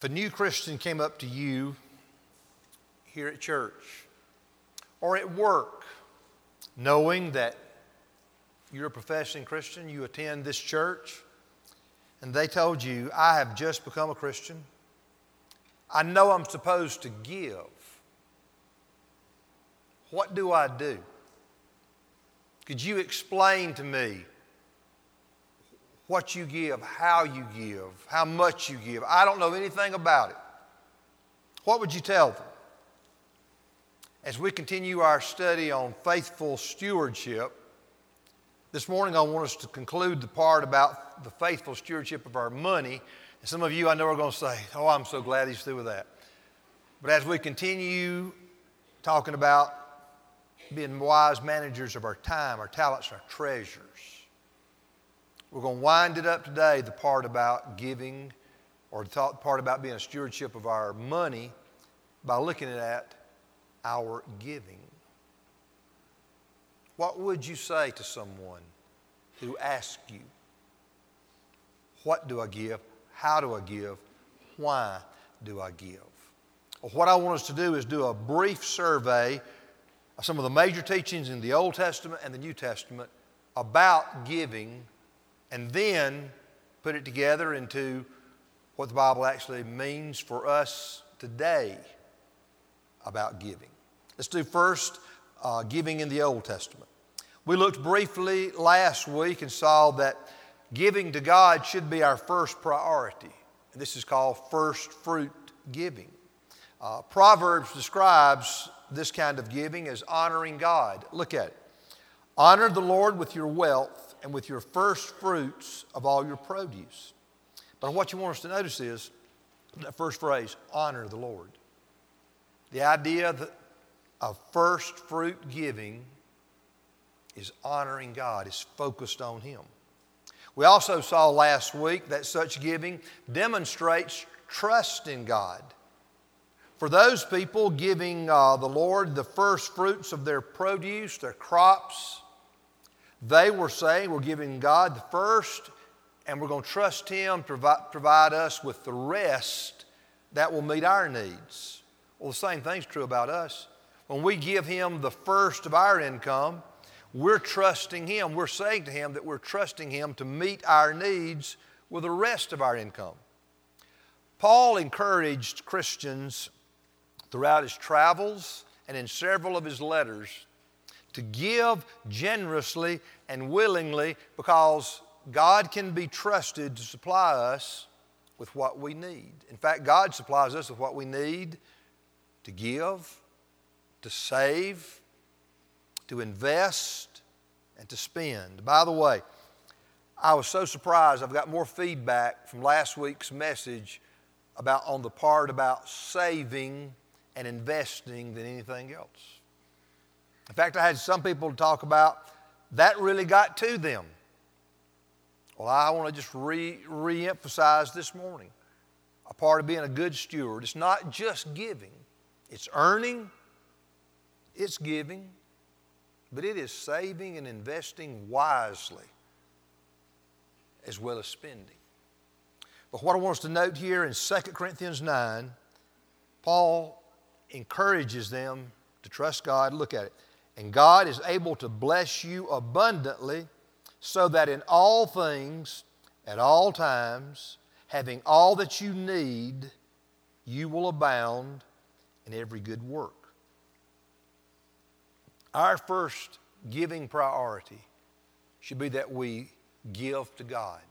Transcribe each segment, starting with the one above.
If a new Christian came up to you here at church or at work, knowing that you're a professing Christian, you attend this church, and they told you, I have just become a Christian, I know I'm supposed to give. What do I do? Could you explain to me what you give, how you give, how much you give? I don't know anything about it. What would you tell them? As we continue our study on faithful stewardship, this morning I want us to conclude the part about the faithful stewardship of our money. And some of you I know are going to say, Oh, I'm so glad he's through with that. But as we continue talking about being wise managers of our time, our talents, our treasures, we're going to wind it up today, the part about giving or the part about being a stewardship of our money, by looking at our giving. What would you say to someone who asked you, What do I give? How do I give? Why do I give? Well, what I want us to do is do a brief survey of some of the major teachings in the Old Testament and the New Testament about giving, and then put it together into what the Bible actually means for us today about giving. Let's do first uh, giving in the Old Testament. We looked briefly last week and saw that giving to God should be our first priority. This is called first fruit giving. Uh, Proverbs describes this kind of giving as honoring God. Look at it. Honor the Lord with your wealth and with your first fruits of all your produce. But what you want us to notice is that first phrase honor the Lord. The idea of first fruit giving is honoring God, is focused on Him. We also saw last week that such giving demonstrates trust in God. For those people giving uh, the Lord the first fruits of their produce, their crops, they were saying, We're giving God the first, and we're going to trust Him to provide, provide us with the rest that will meet our needs. Well, the same thing's true about us. When we give Him the first of our income, we're trusting Him. We're saying to Him that we're trusting Him to meet our needs with the rest of our income. Paul encouraged Christians throughout his travels and in several of his letters to give generously and willingly because God can be trusted to supply us with what we need. In fact, God supplies us with what we need to give to save, to invest, and to spend. By the way, I was so surprised. I've got more feedback from last week's message about on the part about saving and investing than anything else. In fact, I had some people talk about that really got to them. Well, I want to just re emphasize this morning a part of being a good steward. It's not just giving, it's earning, it's giving, but it is saving and investing wisely as well as spending. But what I want us to note here in 2 Corinthians 9, Paul encourages them to trust God. Look at it. And God is able to bless you abundantly so that in all things, at all times, having all that you need, you will abound in every good work. Our first giving priority should be that we give to God.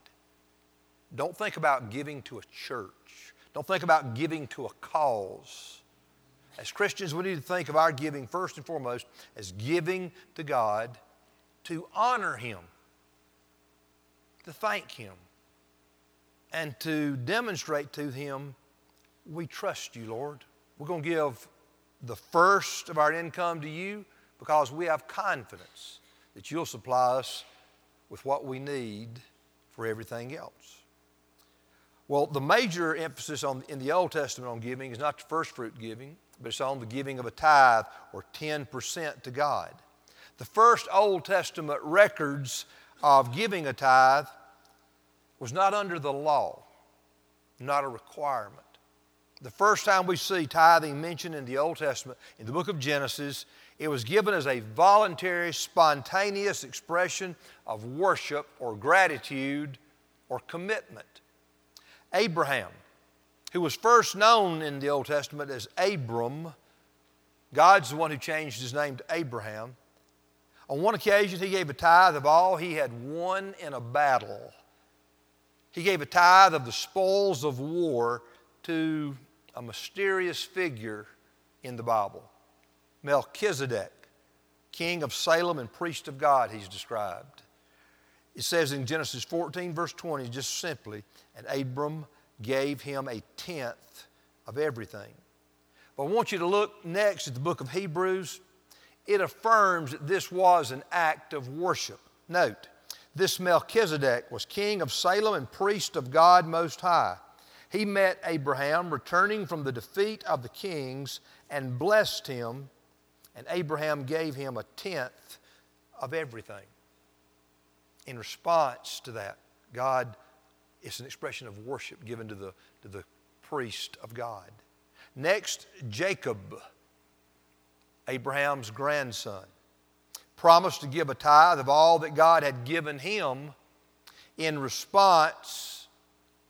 Don't think about giving to a church. Don't think about giving to a cause. As Christians, we need to think of our giving first and foremost as giving to God to honor Him, to thank Him, and to demonstrate to Him, we trust you, Lord. We're going to give the first of our income to you because we have confidence that you'll supply us with what we need for everything else. Well, the major emphasis on, in the Old Testament on giving is not the first fruit giving, but it's on the giving of a tithe or 10% to God. The first Old Testament records of giving a tithe was not under the law, not a requirement. the first time we see tithing mentioned in the Old Testament, in the book of Genesis, it was given as a voluntary, spontaneous expression of worship or gratitude or commitment. Abraham, who was first known in the Old Testament as Abram, God's the one who changed his name to Abraham. On one occasion, he gave a tithe of all he had won in a battle. He gave a tithe of the spoils of war to a mysterious figure in the Bible Melchizedek, king of Salem and priest of God, he's described. It says in Genesis 14, verse 20, just simply, and Abram gave him a tenth of everything. But I want you to look next at the book of Hebrews. It affirms that this was an act of worship. Note, this Melchizedek was king of Salem and priest of God Most High. He met Abraham returning from the defeat of the kings and blessed him, and Abraham gave him a tenth of everything. In response to that, God, it's an expression of worship given to the, to the priest of God. Next, Jacob, Abraham's grandson, promised to give a tithe of all that God had given him in response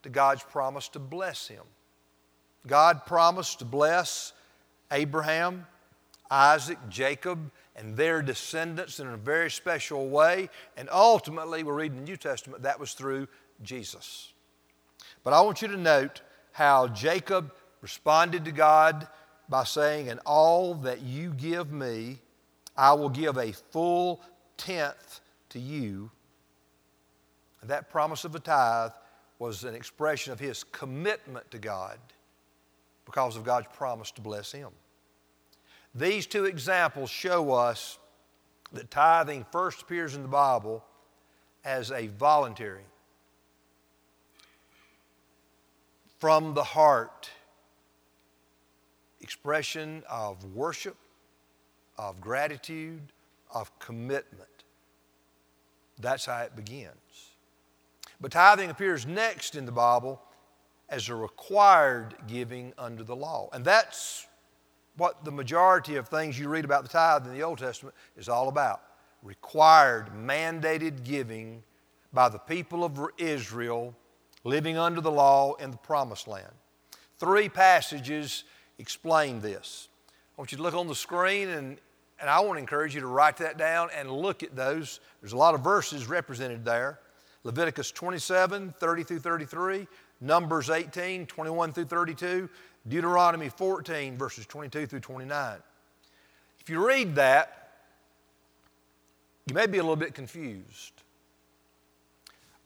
to God's promise to bless him. God promised to bless Abraham, Isaac, Jacob, and their descendants in a very special way. And ultimately, we're reading the New Testament that was through Jesus. But I want you to note how Jacob responded to God by saying, And all that you give me, I will give a full tenth to you. That promise of a tithe was an expression of his commitment to God because of God's promise to bless him. These two examples show us that tithing first appears in the Bible as a voluntary, from the heart expression of worship, of gratitude, of commitment. That's how it begins. But tithing appears next in the Bible as a required giving under the law. And that's what the majority of things you read about the tithe in the Old Testament is all about required, mandated giving by the people of Israel living under the law in the promised land. Three passages explain this. I want you to look on the screen, and, and I want to encourage you to write that down and look at those. There's a lot of verses represented there. Leviticus 27, 30 through 33, Numbers 18, 21 through 32, Deuteronomy 14, verses 22 through 29. If you read that, you may be a little bit confused.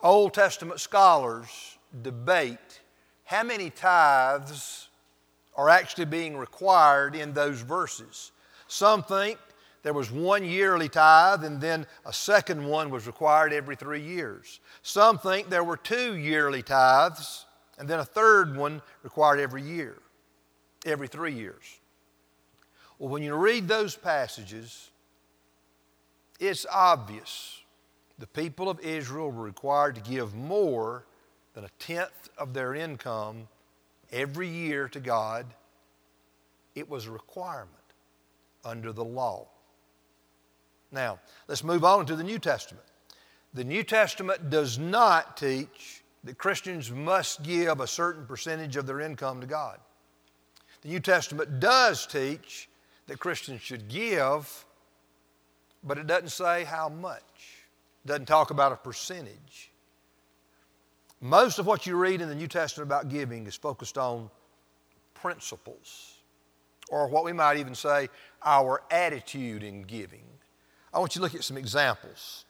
Old Testament scholars debate how many tithes are actually being required in those verses. Some think there was one yearly tithe and then a second one was required every three years. Some think there were two yearly tithes and then a third one required every year, every three years. Well, when you read those passages, it's obvious the people of Israel were required to give more than a tenth of their income every year to God. It was a requirement under the law. Now, let's move on to the New Testament. The New Testament does not teach that Christians must give a certain percentage of their income to God. The New Testament does teach that Christians should give, but it doesn't say how much. Doesn't talk about a percentage. Most of what you read in the New Testament about giving is focused on principles, or what we might even say, our attitude in giving. I want you to look at some examples.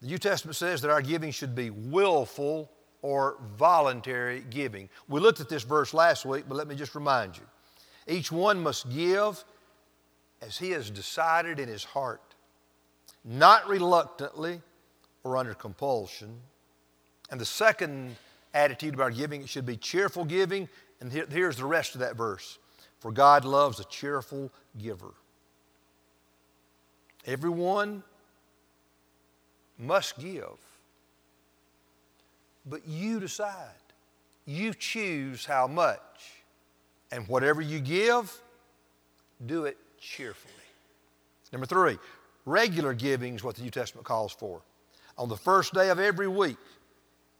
The New Testament says that our giving should be willful or voluntary giving. We looked at this verse last week, but let me just remind you. Each one must give as he has decided in his heart, not reluctantly or under compulsion and the second attitude about giving, it should be cheerful giving. And here, here's the rest of that verse For God loves a cheerful giver. Everyone must give, but you decide. You choose how much And whatever you give, do it cheerfully. Number three, regular giving is what the New Testament calls for. On the first day of every week,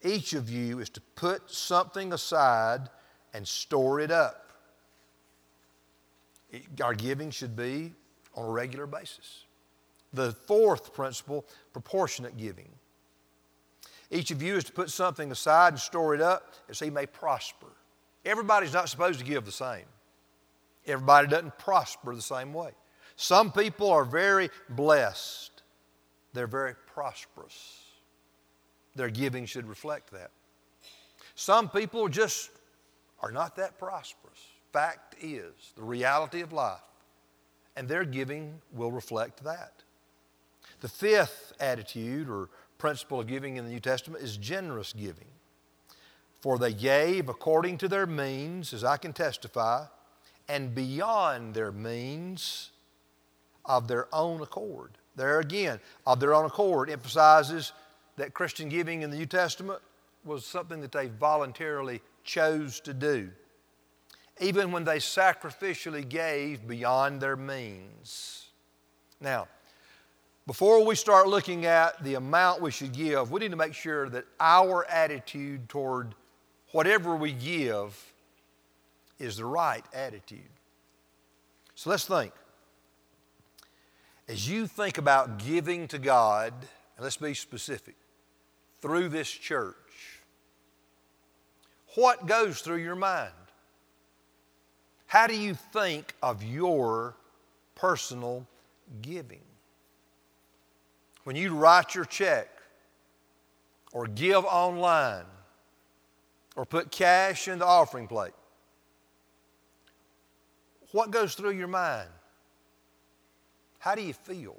each of you is to put something aside and store it up. Our giving should be on a regular basis. The fourth principle, proportionate giving. Each of you is to put something aside and store it up as he may prosper. Everybody's not supposed to give the same. Everybody doesn't prosper the same way. Some people are very blessed, they're very prosperous. Their giving should reflect that. Some people just are not that prosperous. Fact is, the reality of life, and their giving will reflect that. The fifth attitude or principle of giving in the New Testament is generous giving. For they gave according to their means, as I can testify, and beyond their means of their own accord. There again, of their own accord emphasizes that Christian giving in the New Testament was something that they voluntarily chose to do, even when they sacrificially gave beyond their means. Now, before we start looking at the amount we should give, we need to make sure that our attitude toward whatever we give is the right attitude. So let's think. As you think about giving to God, and let's be specific, through this church, what goes through your mind? How do you think of your personal giving? When you write your check or give online or put cash in the offering plate, what goes through your mind? How do you feel?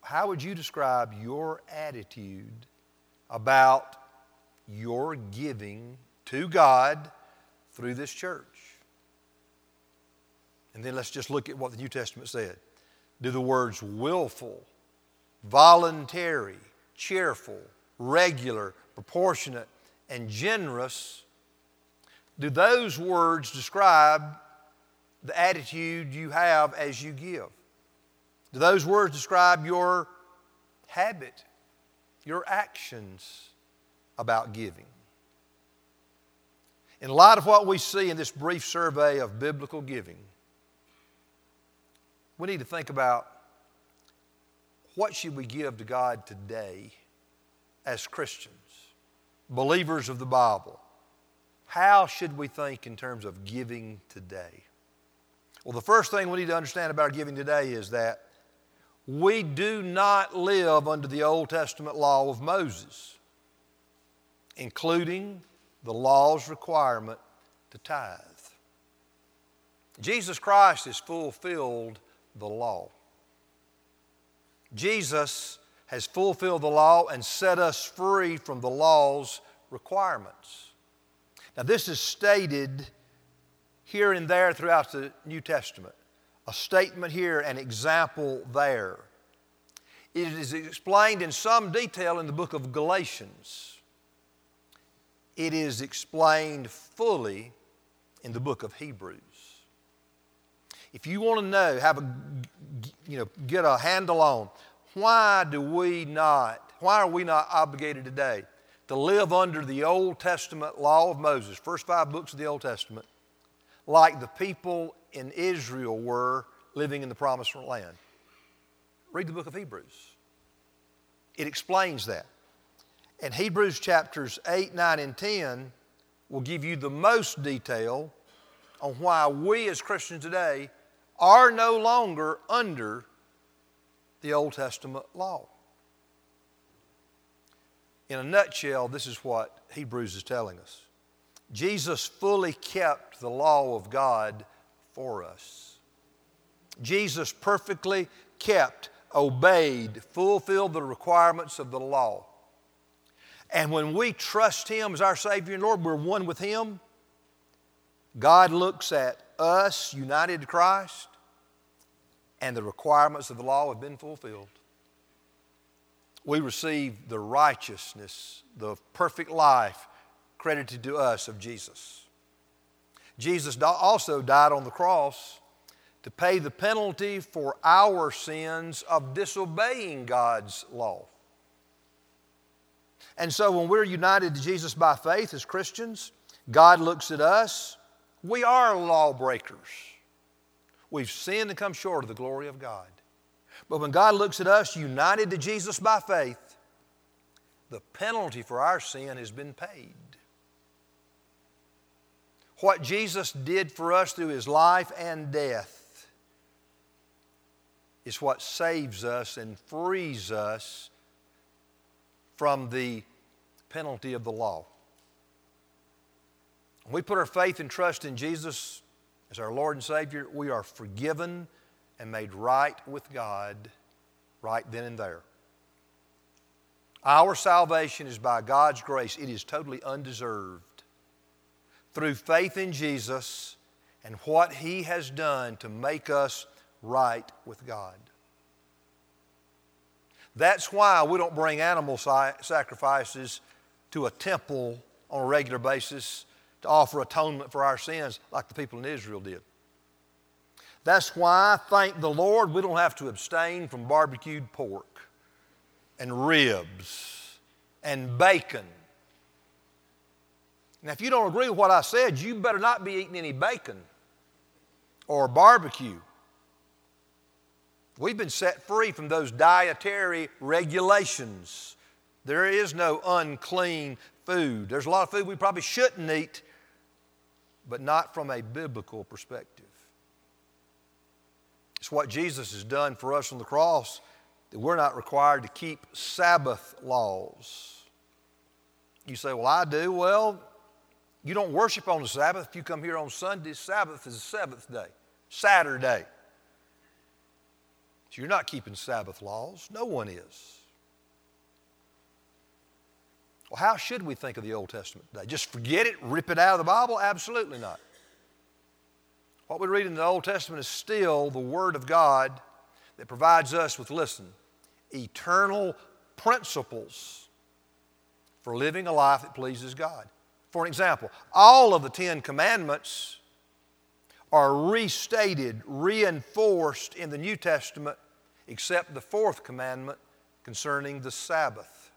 How would you describe your attitude about your giving to God through this church? And then let's just look at what the New Testament said. Do the words willful, voluntary, cheerful, regular, proportionate, and generous, do those words describe the attitude you have as you give? Do those words describe your habit, your actions about giving? In light of what we see in this brief survey of biblical giving, we need to think about what should we give to God today as Christians, believers of the Bible? How should we think in terms of giving today? Well, the first thing we need to understand about giving today is that we do not live under the Old Testament law of Moses, including the law's requirement to tithe. Jesus Christ has fulfilled the law. Jesus has fulfilled the law and set us free from the law's requirements. Now, this is stated here and there throughout the New Testament a statement here, an example there. It is explained in some detail in the book of Galatians. It is explained fully in the book of Hebrews. If you want to know, have a, you know, get a handle on why do we not, why are we not obligated today to live under the Old Testament law of Moses, first five books of the Old Testament, like the people in Israel were living in the promised land. Read the book of Hebrews. It explains that. And Hebrews chapters 8, 9, and 10 will give you the most detail on why we as Christians today are no longer under the Old Testament law. In a nutshell, this is what Hebrews is telling us. Jesus fully kept the law of God for us. Jesus perfectly kept, obeyed, fulfilled the requirements of the law. And when we trust Him as our Savior and Lord, we're one with Him. God looks at us united to Christ, and the requirements of the law have been fulfilled. We receive the righteousness, the perfect life credited to us of Jesus. Jesus also died on the cross to pay the penalty for our sins of disobeying God's law. And so when we're united to Jesus by faith as Christians, God looks at us. We are lawbreakers. We've sinned and come short of the glory of God. But when God looks at us united to Jesus by faith, the penalty for our sin has been paid. What Jesus did for us through his life and death is what saves us and frees us from the penalty of the law. When we put our faith and trust in Jesus as our Lord and Savior, we are forgiven and made right with God right then and there. Our salvation is by God's grace, it is totally undeserved. Through faith in Jesus and what He has done to make us right with God. That's why we don't bring animal sacrifices to a temple on a regular basis to offer atonement for our sins like the people in Israel did. That's why, thank the Lord, we don't have to abstain from barbecued pork and ribs and bacon. Now, if you don't agree with what I said, you better not be eating any bacon or barbecue. We've been set free from those dietary regulations. There is no unclean food. There's a lot of food we probably shouldn't eat, but not from a biblical perspective. It's what Jesus has done for us on the cross that we're not required to keep Sabbath laws. You say, Well, I do. Well, you don't worship on the Sabbath. If you come here on Sunday, Sabbath is the seventh day, Saturday. So you're not keeping Sabbath laws. No one is. Well, how should we think of the Old Testament today? Just forget it, rip it out of the Bible? Absolutely not. What we read in the Old Testament is still the Word of God that provides us with, listen, eternal principles for living a life that pleases God. For an example, all of the Ten Commandments are restated, reinforced in the New Testament, except the fourth commandment concerning the Sabbath.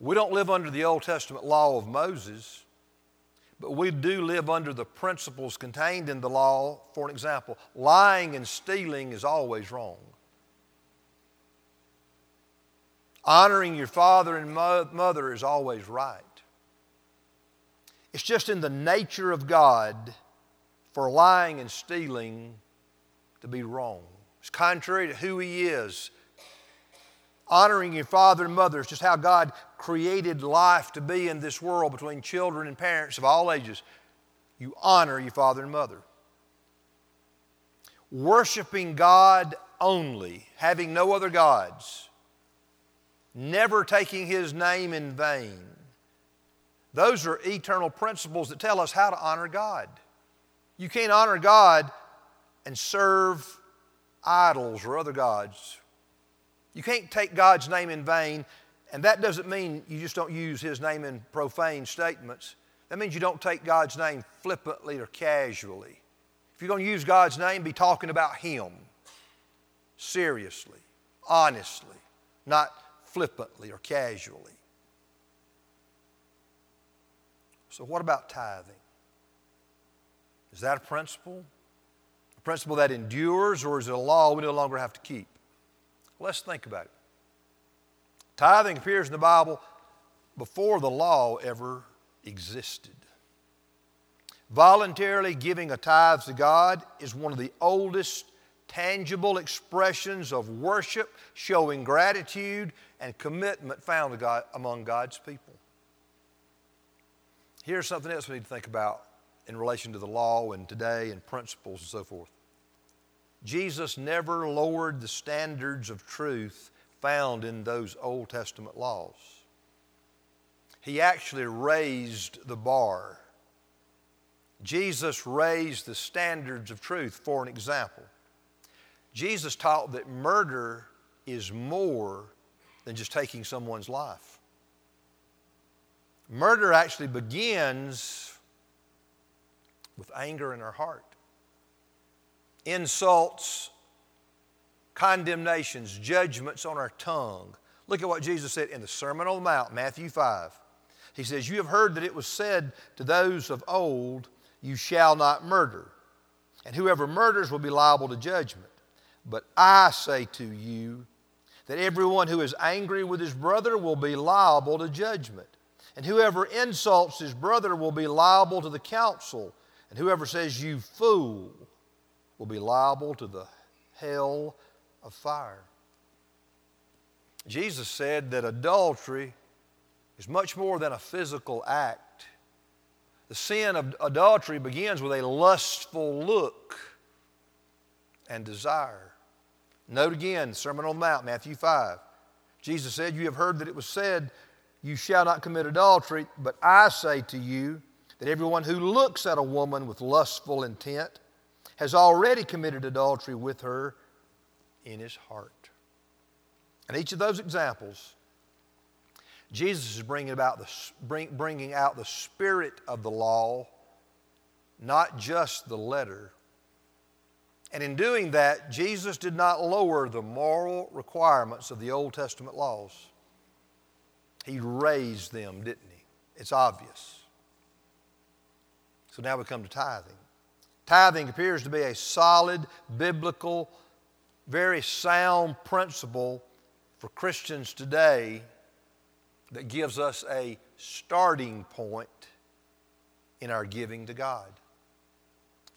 We don't live under the Old Testament law of Moses. But we do live under the principles contained in the law. For an example, lying and stealing is always wrong. Honoring your father and mother is always right. It's just in the nature of God for lying and stealing to be wrong. It's contrary to who He is Honoring your father and mother is just how God created life to be in this world between children and parents of all ages. You honor your father and mother. Worshiping God only, having no other gods, never taking His name in vain. Those are eternal principles that tell us how to honor God. You can't honor God and serve idols or other gods you can't take God's name in vain, and that doesn't mean you just don't use His name in profane statements. That means you don't take God's name flippantly or casually. If you're going to use God's name, be talking about Him seriously, honestly, not flippantly or casually. So, what about tithing? Is that a principle? A principle that endures, or is it a law we no longer have to keep? Let's think about it. Tithing appears in the Bible before the law ever existed. Voluntarily giving a tithe to God is one of the oldest tangible expressions of worship, showing gratitude and commitment found God, among God's people. Here's something else we need to think about in relation to the law and today and principles and so forth. Jesus never lowered the standards of truth found in those Old Testament laws. He actually raised the bar. Jesus raised the standards of truth. For an example, Jesus taught that murder is more than just taking someone's life. Murder actually begins with anger in our heart. Insults, condemnations, judgments on our tongue. Look at what Jesus said in the Sermon on the Mount, Matthew 5. He says, You have heard that it was said to those of old, You shall not murder, and whoever murders will be liable to judgment. But I say to you that everyone who is angry with his brother will be liable to judgment. And whoever insults his brother will be liable to the council. And whoever says, You fool, will be liable to the hell of fire. Jesus said that adultery is much more than a physical act. The sin of adultery begins with a lustful look and desire. Note again, Sermon on the Mount, Matthew 5. Jesus said, You have heard that it was said, You shall not commit adultery, but I say to you that everyone who looks at a woman with lustful intent has already committed adultery with her in his heart. And each of those examples, Jesus is bringing, about the, bring, bringing out the spirit of the law, not just the letter. And in doing that, Jesus did not lower the moral requirements of the Old Testament laws. He raised them, didn't he? It's obvious. So now we come to tithing. Tithing appears to be a solid, biblical, very sound principle for Christians today that gives us a starting point in our giving to God.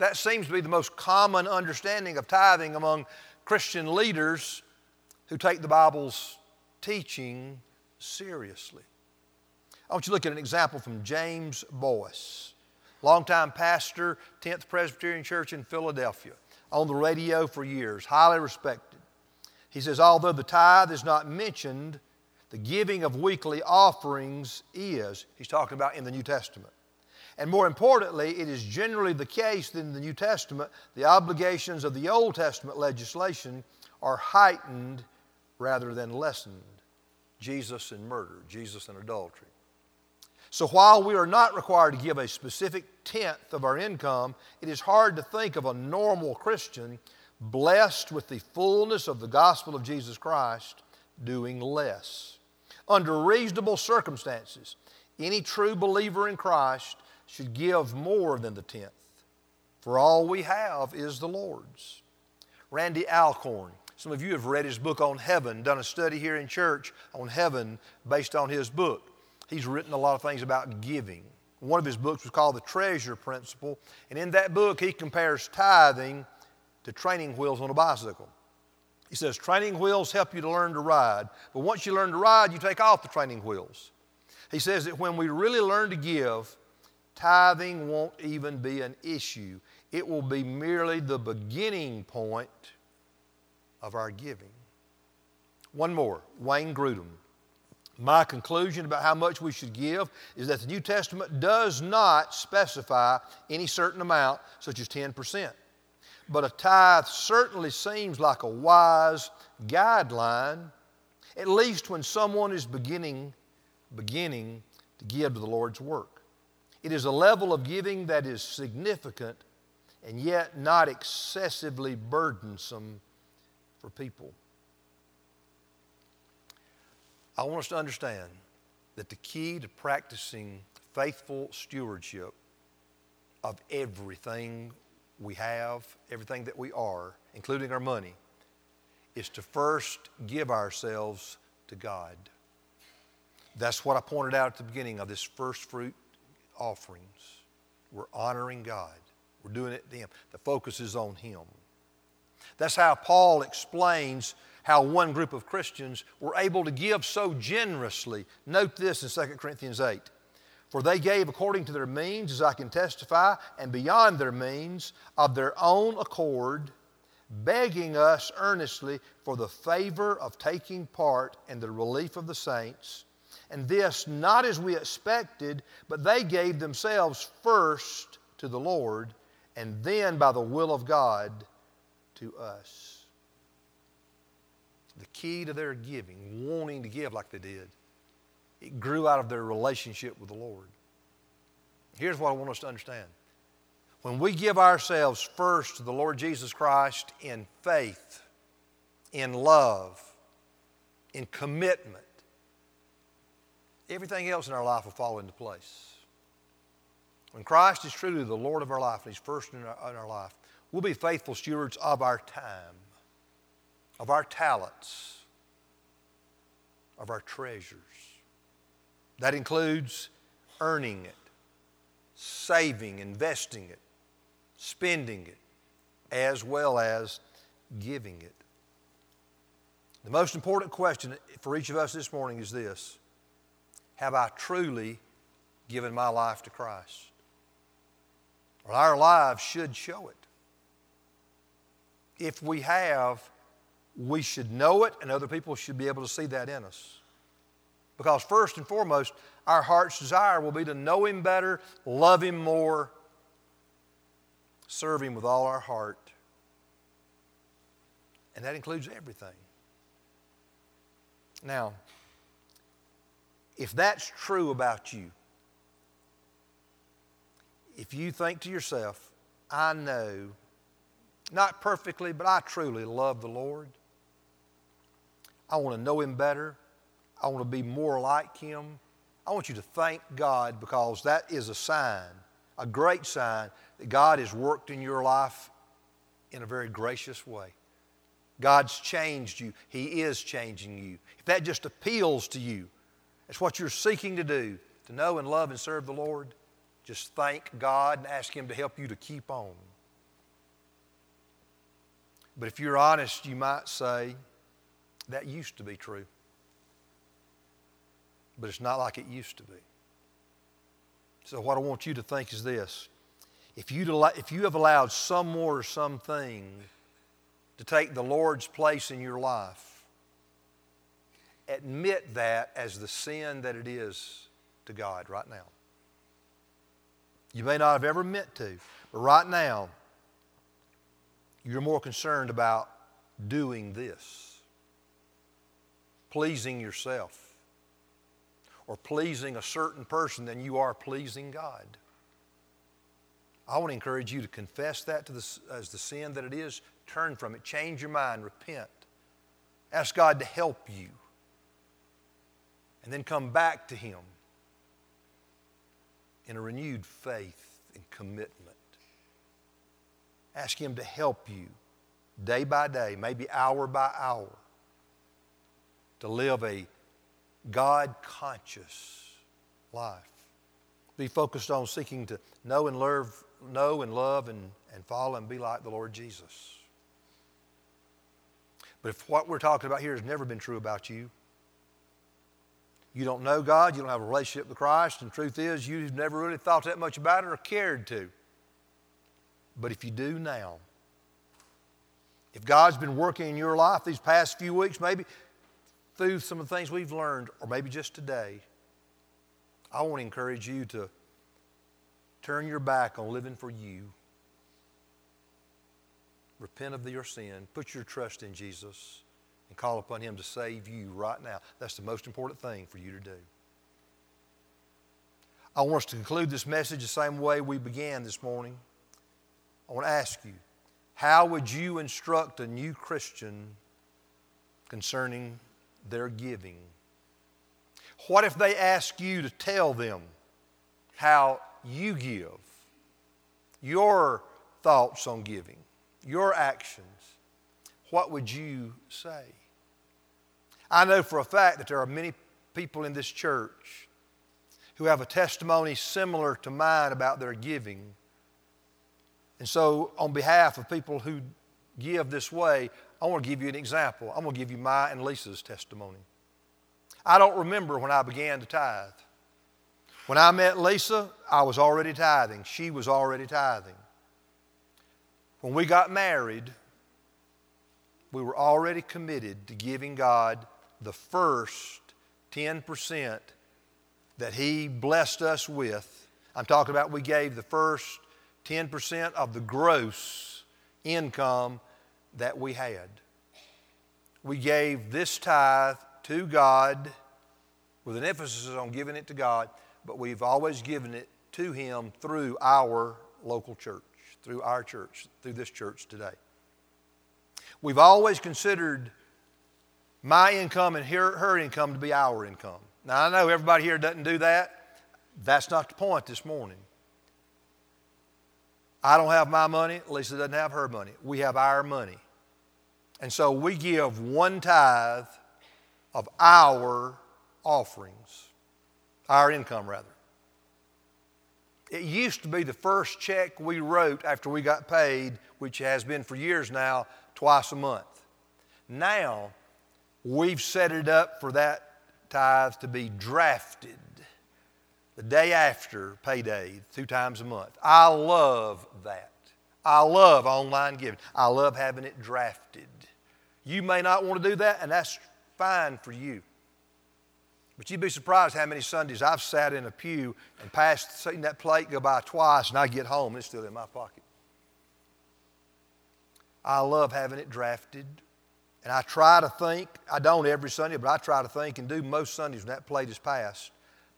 That seems to be the most common understanding of tithing among Christian leaders who take the Bible's teaching seriously. I want you to look at an example from James Boice, longtime pastor, 10th Presbyterian Church in Philadelphia, on the radio for years, highly respected. He says, although the tithe is not mentioned, the giving of weekly offerings is. He's talking about in the New Testament. And more importantly, it is generally the case that in the New Testament, the obligations of the Old Testament legislation are heightened rather than lessened. Jesus and murder, Jesus and adultery. So while we are not required to give a specific tenth of our income, it is hard to think of a normal Christian blessed with the fullness of the gospel of Jesus Christ doing less. Under reasonable circumstances, any true believer in Christ should give more than the tenth, for all we have is the Lord's. Randy Alcorn, some of you have read his book on heaven, done a study here in church on heaven based on his book. He's written a lot of things about giving. One of his books was called The Treasure Principle, and in that book, he compares tithing to training wheels on a bicycle. He says, training wheels help you to learn to ride, but once you learn to ride, you take off the training wheels. He says that when we really learn to give, tithing won't even be an issue. It will be merely the beginning point of our giving. One more, Wayne Grudem. My conclusion about how much we should give is that the New Testament does not specify any certain amount, such as 10% but a tithe certainly seems like a wise guideline, at least when someone is beginning, beginning to give to the Lord's work. It is a level of giving that is significant and yet not excessively burdensome for people. I want us to understand that the key to practicing faithful stewardship of everything we have, everything that we are, including our money, is to first give ourselves to God. That's what I pointed out at the beginning of this first fruit offerings. We're honoring God. We're doing it to Him. The focus is on Him. That's how Paul explains how one group of Christians were able to give so generously. Note this in 2 Corinthians 8. For they gave according to their means, as I can testify, and beyond their means, of their own accord, begging us earnestly for the favor of taking part in the relief of the saints. And this not as we expected, but they gave themselves first to the Lord, and then by the will of God to us. The key to their giving, wanting to give like they did, It grew out of their relationship with the Lord. Here's what I want us to understand. When we give ourselves first to the Lord Jesus Christ in faith, in love, in commitment, everything else in our life will fall into place. When Christ is truly the Lord of our life and He's first in our, in our life, we'll be faithful stewards of our time, of our talents, of our treasures. That includes earning it, saving, investing it, spending it, as well as giving it. The most important question for each of us this morning is this Have I truly given my life to Christ? Well, our lives should show it. If we have, we should know it, and other people should be able to see that in us. Because, first and foremost, our heart's desire will be to know Him better, love Him more, serve Him with all our heart. And that includes everything. Now, if that's true about you, if you think to yourself, I know, not perfectly, but I truly love the Lord, I want to know Him better, I want to be more like Him, I want you to thank God because that is a sign, a great sign, that God has worked in your life in a very gracious way. God's changed you. He is changing you. If that just appeals to you, it's what you're seeking to do, to know and love and serve the Lord, just thank God and ask Him to help you to keep on. But if you're honest, you might say, that used to be true. But it's not like it used to be. So, what I want you to think is this if you, if you have allowed someone or something to take the Lord's place in your life, admit that as the sin that it is to God right now. You may not have ever meant to, but right now, you're more concerned about doing this, pleasing yourself, or pleasing a certain person than you are pleasing God. I want to encourage you to confess that to the, as the sin that it is, turn from it, change your mind, repent, ask God to help you, and then come back to Him in a renewed faith and commitment. Ask Him to help you day by day, maybe hour by hour, to live a God conscious life. Be focused on seeking to know and love, know and love and, and follow and be like the Lord Jesus. But if what we're talking about here has never been true about you, you don't know God, you don't have a relationship with Christ, and truth is, you've never really thought that much about it or cared to. But if you do now, if God's been working in your life these past few weeks, maybe through some of the things we've learned, or maybe just today, I want to encourage you to turn your back on living for you. Repent of your sin, put your trust in Jesus and call upon Him to save you right now. That's the most important thing for you to do. I want us to conclude this message the same way we began this morning. I want to ask you, how would you instruct a new Christian concerning their giving? What if they ask you to tell them how you give, your thoughts on giving, your actions? What would you say? I know for a fact that there are many people in this church who have a testimony similar to mine about their giving. And so, on behalf of people who give this way, I want to give you an example. I'm going to give you my and Lisa's testimony. I don't remember when I began to tithe. When I met Lisa, I was already tithing. She was already tithing. When we got married, we were already committed to giving God the first 10% that He blessed us with. I'm talking about we gave the first 10% of the gross income that we had. We gave this tithe to God with an emphasis on giving it to God, but we've always given it to Him through our local church, through our church, through this church today. We've always considered my income and her, her income to be our income. Now, I know everybody here doesn't do that. That's not the point this morning. I don't have my money, Lisa doesn't have her money. We have our money. And so we give one tithe of our offerings, our income rather. It used to be the first check we wrote after we got paid, which has been for years now, twice a month. Now, we've set it up for that tithe to be drafted the day after payday, two times a month. I love that. I love online giving. I love having it drafted. You may not want to do that, and that's fine for you. But you'd be surprised how many Sundays I've sat in a pew and passed, seen that plate go by twice, and I get home and it's still in my pocket. I love having it drafted. And I try to think, I don't every Sunday, but I try to think and do most Sundays when that plate is passed.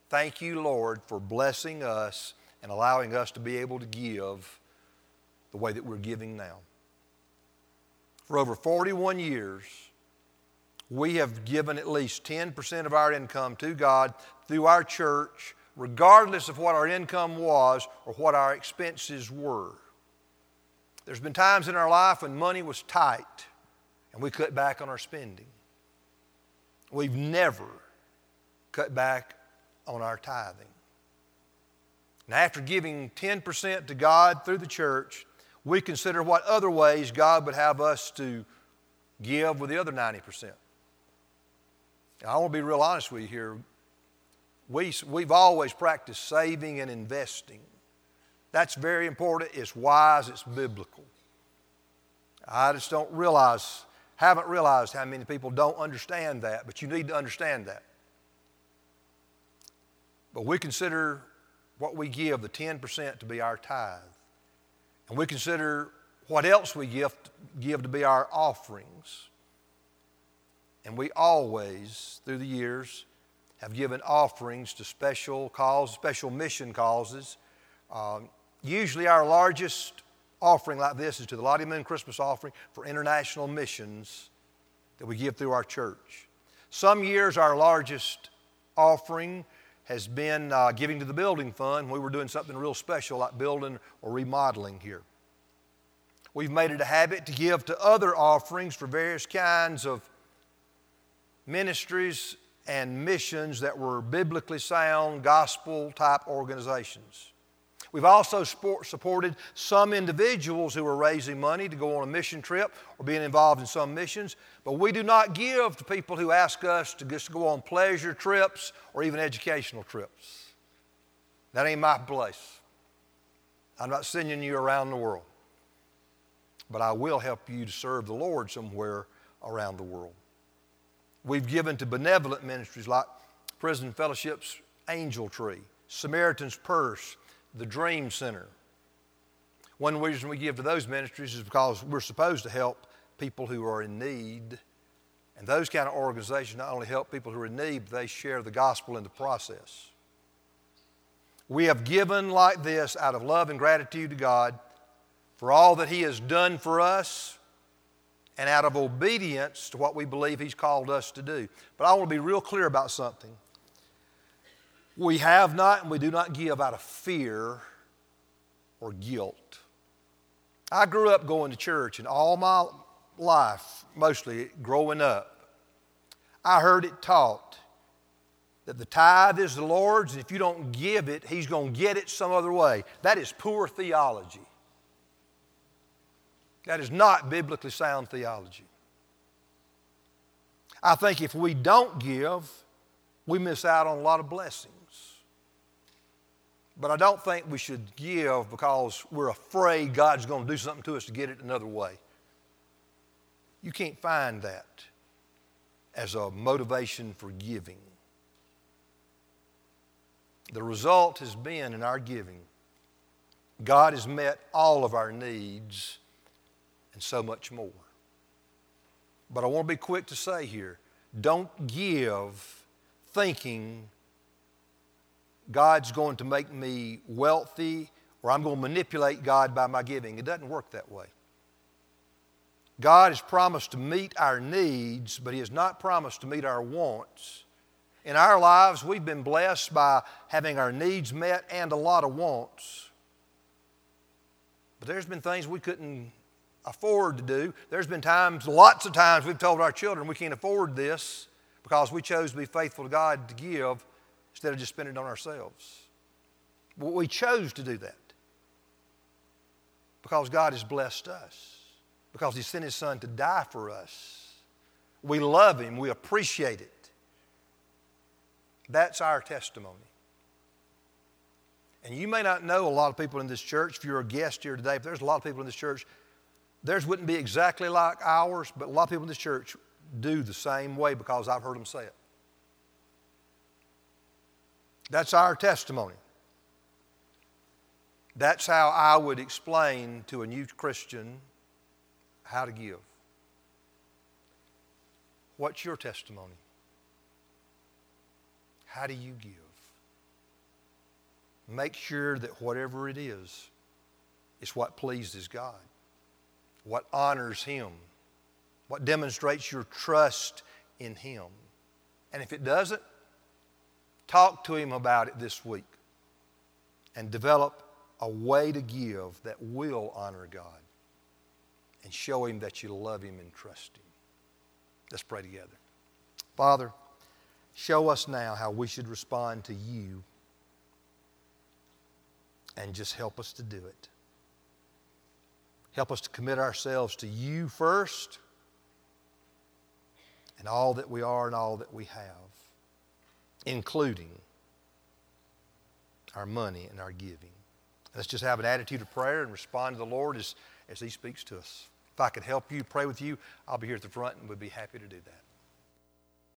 Thank you, Lord, for blessing us and allowing us to be able to give the way that we're giving now. For over 41 years, we have given at least 10% of our income to God through our church, regardless of what our income was or what our expenses were. There's been times in our life when money was tight and we cut back on our spending. We've never cut back on our tithing. Now, after giving 10% to God through the church, we consider what other ways God would have us to give with the other 90%. Now, I want to be real honest with you here. We, we've always practiced saving and investing. That's very important. It's wise, it's biblical. I just don't realize, haven't realized how many people don't understand that, but you need to understand that. But we consider what we give, the 10%, to be our tithe. And we consider what else we give, give to be our offerings. And we always, through the years, have given offerings to special causes, special mission causes. Um, usually, our largest offering like this is to the Lottie Moon Christmas offering for international missions that we give through our church. Some years, our largest offering has been uh, giving to the building fund. We were doing something real special like building or remodeling here. We've made it a habit to give to other offerings for various kinds of ministries and missions that were biblically sound, gospel type organizations. We've also supported some individuals who are raising money to go on a mission trip or being involved in some missions, but we do not give to people who ask us to just go on pleasure trips or even educational trips. That ain't my place. I'm not sending you around the world, but I will help you to serve the Lord somewhere around the world. We've given to benevolent ministries like Prison Fellowship's Angel Tree, Samaritan's Purse, the Dream Center. One reason we give to those ministries is because we're supposed to help people who are in need. And those kind of organizations not only help people who are in need, but they share the gospel in the process. We have given like this out of love and gratitude to God for all that He has done for us and out of obedience to what we believe He's called us to do. But I want to be real clear about something. We have not and we do not give out of fear or guilt. I grew up going to church, and all my life, mostly growing up, I heard it taught that the tithe is the Lord's, and if you don't give it, He's going to get it some other way. That is poor theology. That is not biblically sound theology. I think if we don't give, we miss out on a lot of blessings. But I don't think we should give because we're afraid God's going to do something to us to get it another way. You can't find that as a motivation for giving. The result has been in our giving, God has met all of our needs and so much more. But I want to be quick to say here don't give thinking God's going to make me wealthy or I'm going to manipulate God by my giving. It doesn't work that way. God has promised to meet our needs, but He has not promised to meet our wants. In our lives, we've been blessed by having our needs met and a lot of wants. But there's been things we couldn't afford to do. There's been times, lots of times, we've told our children we can't afford this because we chose to be faithful to God to give instead of just spending it on ourselves. But we chose to do that because God has blessed us, because He sent His Son to die for us. We love Him, we appreciate it. That's our testimony. And you may not know a lot of people in this church. If you're a guest here today, if there's a lot of people in this church, theirs wouldn't be exactly like ours, but a lot of people in this church do the same way because I've heard them say it. That's our testimony. That's how I would explain to a new Christian how to give. What's your testimony? How do you give? Make sure that whatever it is, it's what pleases God, what honors Him, what demonstrates your trust in Him. And if it doesn't, talk to Him about it this week and develop a way to give that will honor God and show Him that you love Him and trust Him. Let's pray together. Father, show us now how we should respond to you and just help us to do it. Help us to commit ourselves to you first and all that we are and all that we have, including our money and our giving. Let's just have an attitude of prayer and respond to the Lord as, as He speaks to us. If I could help you, pray with you, I'll be here at the front and would be happy to do that.